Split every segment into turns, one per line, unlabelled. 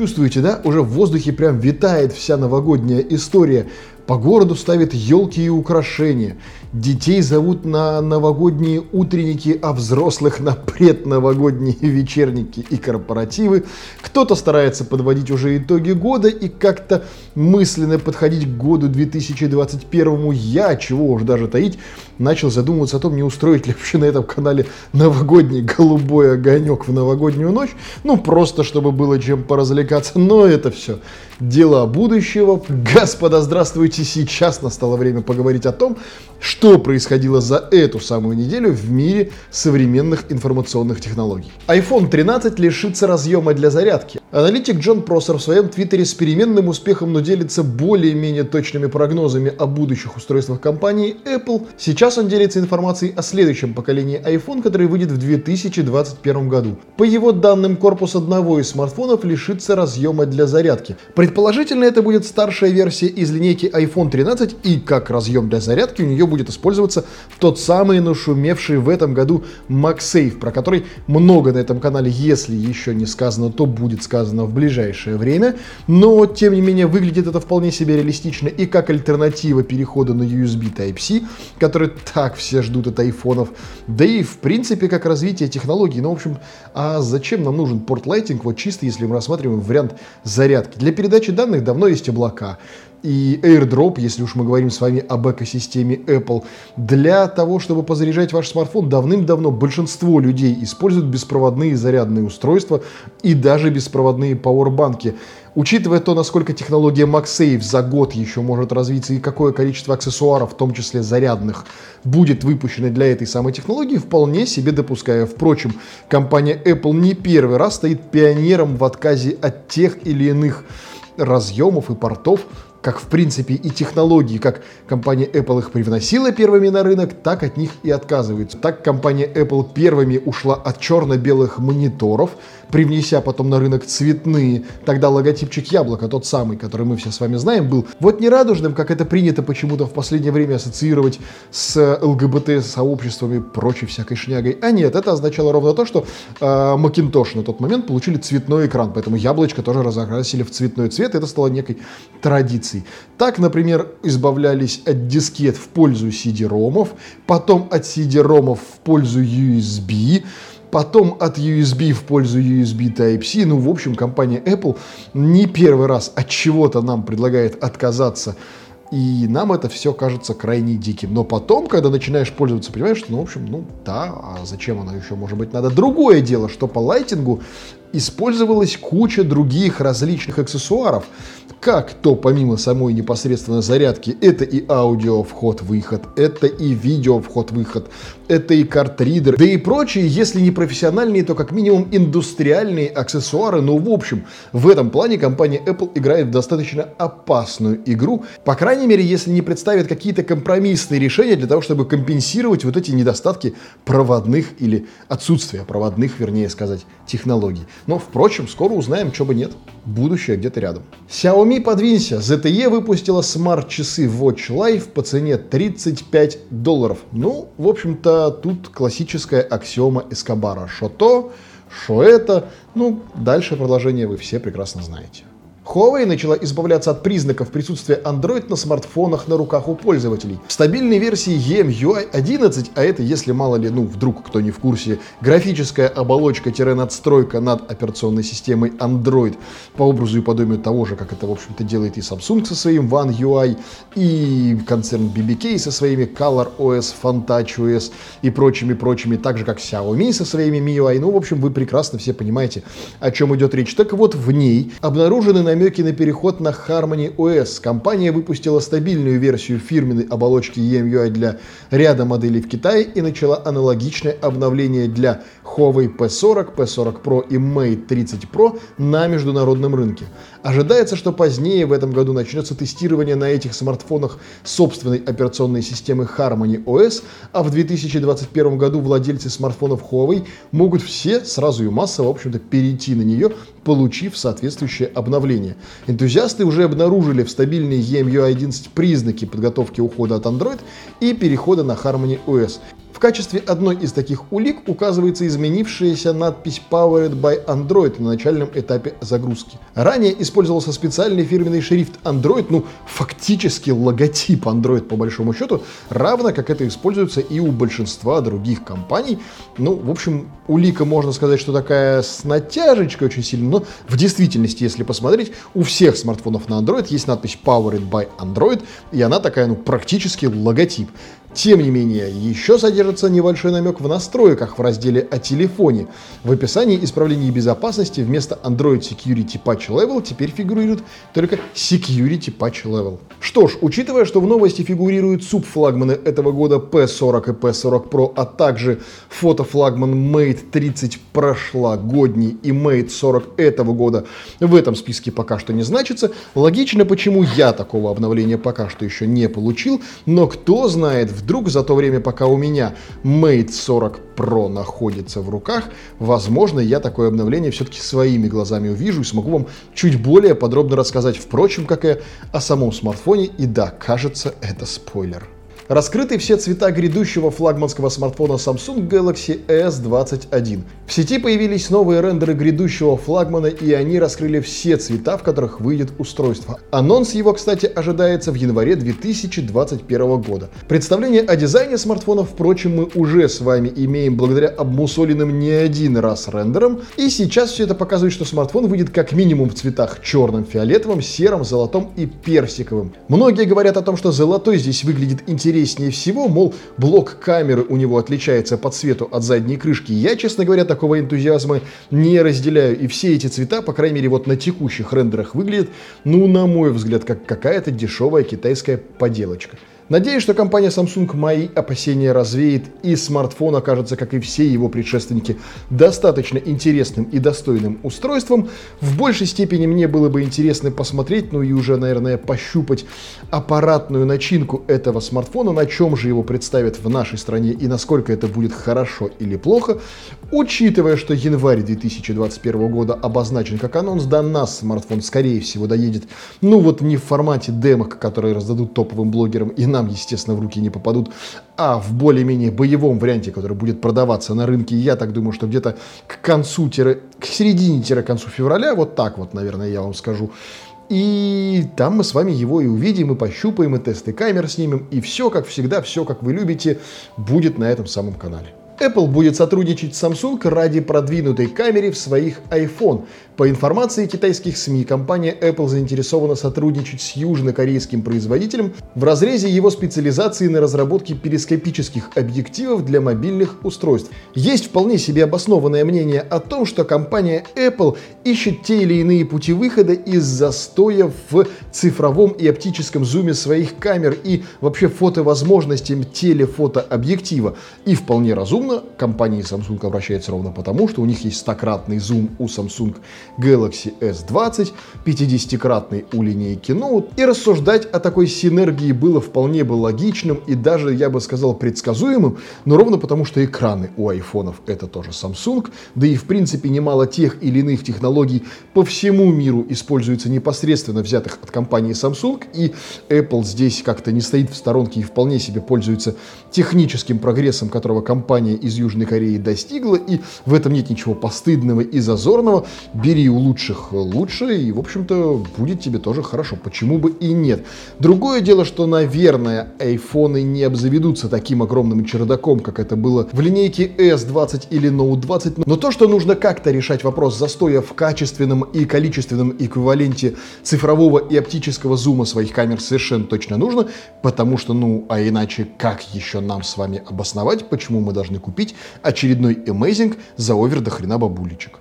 Чувствуете, да? Уже в воздухе прям витает вся новогодняя история. По городу ставят елки и украшения. Детей зовут на новогодние утренники, а взрослых на предновогодние вечерники и корпоративы. Кто-то старается подводить уже итоги года и как-то мысленно подходить к году 2021. Я, чего уж даже таить, начал задумываться о том, не устроить ли вообще на этом канале новогодний голубой огонек в новогоднюю ночь. Ну, просто чтобы было чем поразвлекаться. Но это все дела будущего. Господа, здравствуйте! Сейчас настало время поговорить о том, что происходило за эту самую неделю в мире современных информационных технологий. iPhone 13 лишится разъема для зарядки. Аналитик Джон Просер в своем твиттере с переменным успехом, но делится более-менее точными прогнозами о будущих устройствах компании Apple. Сейчас он делится информацией о следующем поколении iPhone, который выйдет в 2021 году. По его данным, корпус одного из смартфонов лишится разъема для зарядки. Предположительно, это будет старшая версия из линейки iPhone 13, и как разъем для зарядки у нее будет использоваться тот самый нашумевший в этом году MagSafe, про который много на этом канале, если еще не сказано, то будет сказано в ближайшее время. Но, тем не менее, выглядит это вполне себе реалистично и как альтернатива перехода на USB Type-C, который так все ждут от айфонов, да и, в принципе, как развитие технологий. Ну, в общем, а зачем нам нужен порт Lighting, вот чисто если мы рассматриваем вариант зарядки? Для передачи данных давно есть облака и AirDrop, если уж мы говорим с вами об экосистеме Apple, для того, чтобы позаряжать ваш смартфон, давным-давно большинство людей используют беспроводные зарядные устройства и даже беспроводные пауэрбанки. Учитывая то, насколько технология MagSafe за год еще может развиться и какое количество аксессуаров, в том числе зарядных, будет выпущено для этой самой технологии, вполне себе допуская. Впрочем, компания Apple не первый раз стоит пионером в отказе от тех или иных разъемов и портов, как в принципе и технологии, как компания Apple их привносила первыми на рынок, так от них и отказывается. Так компания Apple первыми ушла от черно-белых мониторов, привнеся потом на рынок цветные. Тогда логотипчик яблока, тот самый, который мы все с вами знаем, был вот не радужным, как это принято почему-то в последнее время ассоциировать с ЛГБТ-сообществами, прочей всякой шнягой. А нет, это означало ровно то, что э, на тот момент получили цветной экран, поэтому яблочко тоже разокрасили в цветной цвет, это стало некой традицией. Так, например, избавлялись от дискет в пользу CD-ромов, потом от CD-ромов в пользу USB, потом от USB в пользу USB Type-C. Ну, в общем, компания Apple не первый раз от чего-то нам предлагает отказаться и нам это все кажется крайне диким. Но потом, когда начинаешь пользоваться, понимаешь, что, ну, в общем, ну, да, а зачем оно еще может быть надо? Другое дело, что по лайтингу использовалась куча других различных аксессуаров, как то помимо самой непосредственно зарядки, это и аудио вход-выход, это и видео вход-выход, это и картридер, да и прочие, если не профессиональные, то как минимум индустриальные аксессуары. Но в общем, в этом плане компания Apple играет в достаточно опасную игру, по крайней мере, если не представит какие-то компромиссные решения для того, чтобы компенсировать вот эти недостатки проводных или отсутствия проводных, вернее сказать, технологий. Но, впрочем, скоро узнаем, что бы нет. Будущее где-то рядом. Xiaomi подвинься. ZTE выпустила смарт-часы Watch Life по цене 35 долларов. Ну, в общем-то, тут классическая аксиома Эскобара. Что то, что это. Ну, дальше продолжение вы все прекрасно знаете. Huawei начала избавляться от признаков присутствия Android на смартфонах на руках у пользователей. В стабильной версии EMUI 11, а это, если мало ли, ну, вдруг кто не в курсе, графическая оболочка-надстройка над операционной системой Android по образу и подобию того же, как это, в общем-то, делает и Samsung со своим One UI, и концерн BBK со своими Color OS, Fantouch OS и прочими-прочими, так же, как Xiaomi со своими MIUI. Ну, в общем, вы прекрасно все понимаете, о чем идет речь. Так вот, в ней обнаружены на намеки на переход на Harmony OS. Компания выпустила стабильную версию фирменной оболочки EMUI для ряда моделей в Китае и начала аналогичное обновление для Huawei P40, P40 Pro и Mate 30 Pro на международном рынке. Ожидается, что позднее в этом году начнется тестирование на этих смартфонах собственной операционной системы Harmony OS, а в 2021 году владельцы смартфонов Huawei могут все сразу и массово, в общем-то, перейти на нее, получив соответствующее обновление. Энтузиасты уже обнаружили в стабильной EMUI 11 признаки подготовки ухода от Android и перехода на Harmony OS. В качестве одной из таких улик указывается изменившаяся надпись Powered by Android на начальном этапе загрузки. Ранее использовался специальный фирменный шрифт Android, ну фактически логотип Android по большому счету, равно как это используется и у большинства других компаний. Ну, в общем, улика можно сказать, что такая с натяжечкой очень сильно, но в действительности, если посмотреть, у всех смартфонов на Android есть надпись Powered by Android, и она такая, ну, практически логотип. Тем не менее, еще содержится небольшой намек в настройках в разделе «О телефоне». В описании исправлений безопасности вместо Android Security Patch Level теперь фигурирует только Security Patch Level. Что ж, учитывая, что в новости фигурируют субфлагманы этого года P40 и P40 Pro, а также фотофлагман Mate 30 прошлогодний и Mate 40 этого года в этом списке пока что не значится, логично, почему я такого обновления пока что еще не получил, но кто знает, вдруг за то время, пока у меня Mate 40 Pro находится в руках, возможно, я такое обновление все-таки своими глазами увижу и смогу вам чуть более подробно рассказать, впрочем, как и о самом смартфоне. И да, кажется, это спойлер. Раскрыты все цвета грядущего флагманского смартфона Samsung Galaxy S21. В сети появились новые рендеры грядущего флагмана, и они раскрыли все цвета, в которых выйдет устройство. Анонс его, кстати, ожидается в январе 2021 года. Представление о дизайне смартфона, впрочем, мы уже с вами имеем благодаря обмусоленным не один раз рендерам, и сейчас все это показывает, что смартфон выйдет как минимум в цветах черным, фиолетовым, серым, золотом и персиковым. Многие говорят о том, что золотой здесь выглядит интереснее интереснее всего, мол, блок камеры у него отличается по цвету от задней крышки. Я, честно говоря, такого энтузиазма не разделяю. И все эти цвета, по крайней мере, вот на текущих рендерах выглядят, ну, на мой взгляд, как какая-то дешевая китайская поделочка. Надеюсь, что компания Samsung мои опасения развеет и смартфон окажется, как и все его предшественники, достаточно интересным и достойным устройством. В большей степени мне было бы интересно посмотреть, ну и уже, наверное, пощупать аппаратную начинку этого смартфона, на чем же его представят в нашей стране и насколько это будет хорошо или плохо. Учитывая, что январь 2021 года обозначен как анонс, до нас смартфон, скорее всего, доедет, ну вот не в формате демок, которые раздадут топовым блогерам и на нам, естественно, в руки не попадут, а в более-менее боевом варианте, который будет продаваться на рынке, я так думаю, что где-то к концу, к середине-концу февраля, вот так вот, наверное, я вам скажу, и там мы с вами его и увидим, и пощупаем, и тесты камер снимем, и все, как всегда, все, как вы любите, будет на этом самом канале. Apple будет сотрудничать с Samsung ради продвинутой камеры в своих iPhone. По информации китайских СМИ, компания Apple заинтересована сотрудничать с южнокорейским производителем в разрезе его специализации на разработке перископических объективов для мобильных устройств. Есть вполне себе обоснованное мнение о том, что компания Apple ищет те или иные пути выхода из застоя в цифровом и оптическом зуме своих камер и вообще фотовозможностям телефотообъектива. И вполне разумно компания Samsung обращается ровно потому, что у них есть стократный зум у Samsung Galaxy S20, 50-кратный у линейки Note. И рассуждать о такой синергии было вполне бы логичным и даже, я бы сказал, предсказуемым, но ровно потому, что экраны у айфонов это тоже Samsung, да и в принципе немало тех или иных технологий по всему миру используется непосредственно взятых от компании Samsung, и Apple здесь как-то не стоит в сторонке и вполне себе пользуется техническим прогрессом, которого компания из Южной Кореи достигла, и в этом нет ничего постыдного и зазорного. Бери у лучших лучше, и, в общем-то, будет тебе тоже хорошо. Почему бы и нет? Другое дело, что, наверное, айфоны не обзаведутся таким огромным чердаком, как это было в линейке S20 или Note 20, но то, что нужно как-то решать вопрос застоя в качественном и количественном эквиваленте цифрового и оптического зума своих камер совершенно точно нужно, потому что, ну, а иначе как еще нам с вами обосновать, почему мы должны купить очередной Amazing за овер до хрена бабулечек?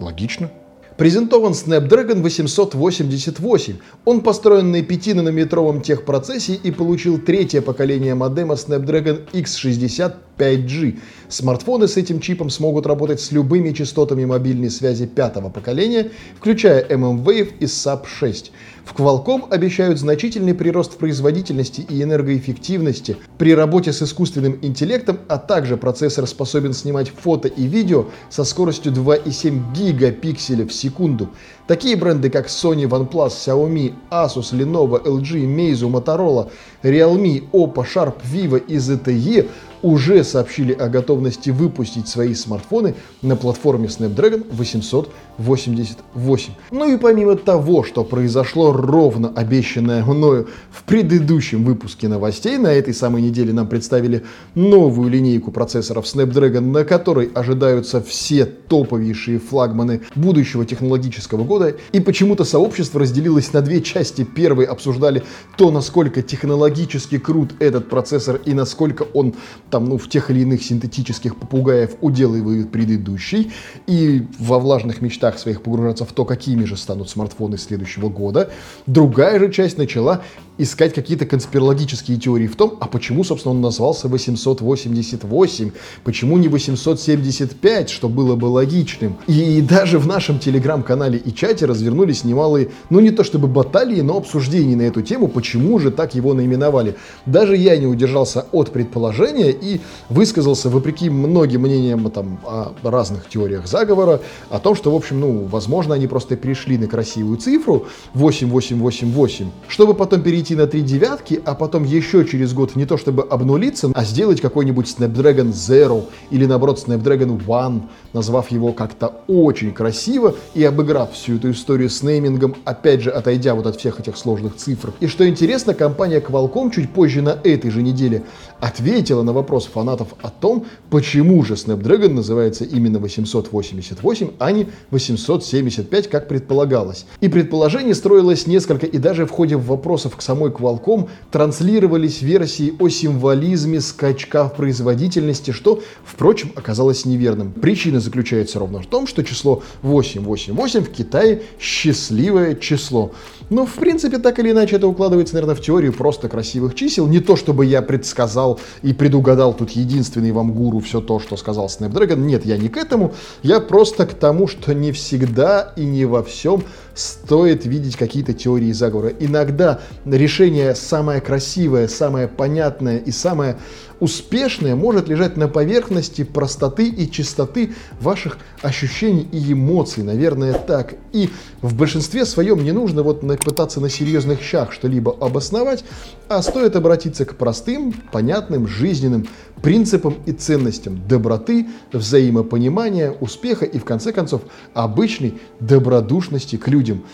Логично. Презентован Snapdragon 888. Он построен на 5-нанометровом техпроцессе и получил третье поколение модема Snapdragon X60 5G. Смартфоны с этим чипом смогут работать с любыми частотами мобильной связи пятого поколения, включая mmWave и SAP6. В Qualcomm обещают значительный прирост в производительности и энергоэффективности при работе с искусственным интеллектом, а также процессор способен снимать фото и видео со скоростью 2,7 гигапикселя в секунду. Такие бренды, как Sony, OnePlus, Xiaomi, Asus, Lenovo, LG, Meizu, Motorola, Realme, Oppo, Sharp, Vivo и ZTE уже сообщили о готовности выпустить свои смартфоны на платформе Snapdragon 888. Ну и помимо того, что произошло ровно обещанное мною в предыдущем выпуске новостей, на этой самой неделе нам представили новую линейку процессоров Snapdragon, на которой ожидаются все топовейшие флагманы будущего технологического года. И почему-то сообщество разделилось на две части. Первый обсуждали то, насколько технологически крут этот процессор и насколько он там, ну, в тех или иных синтетических попугаев уделывает предыдущий. И во влажных мечтах своих погружаться в то, какими же станут смартфоны следующего года. Другая же часть начала искать какие-то конспирологические теории в том, а почему, собственно, он назвался 888, почему не 875, что было бы логичным. И даже в нашем телеграм-канале и чате развернулись немалые, ну не то чтобы баталии, но обсуждения на эту тему, почему же так его наименовали. Даже я не удержался от предположения и высказался, вопреки многим мнениям там, о разных теориях заговора, о том, что, в общем, ну, возможно, они просто перешли на красивую цифру 8888, чтобы потом перейти перейти на три девятки, а потом еще через год не то чтобы обнулиться, а сделать какой-нибудь Snapdragon Zero или наоборот Snapdragon One, назвав его как-то очень красиво и обыграв всю эту историю с неймингом, опять же отойдя вот от всех этих сложных цифр. И что интересно, компания Qualcomm чуть позже на этой же неделе ответила на вопрос фанатов о том, почему же Snapdragon называется именно 888, а не 875, как предполагалось. И предположение строилось несколько и даже в ходе вопросов к самому самой Qualcomm транслировались версии о символизме скачка в производительности, что, впрочем, оказалось неверным. Причина заключается ровно в том, что число 888 в Китае счастливое число. Но, в принципе, так или иначе, это укладывается, наверное, в теорию просто красивых чисел. Не то, чтобы я предсказал и предугадал тут единственный вам гуру все то, что сказал Snapdragon. Нет, я не к этому. Я просто к тому, что не всегда и не во всем стоит видеть какие-то теории заговора. Иногда решение самое красивое, самое понятное и самое успешное может лежать на поверхности простоты и чистоты ваших ощущений и эмоций. Наверное, так. И в большинстве своем не нужно вот пытаться на серьезных щах что-либо обосновать, а стоит обратиться к простым, понятным, жизненным принципам и ценностям доброты, взаимопонимания, успеха и, в конце концов, обычной добродушности к людям.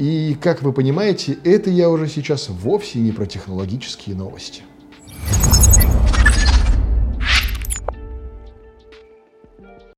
И, как вы понимаете, это я уже сейчас вовсе не про технологические новости.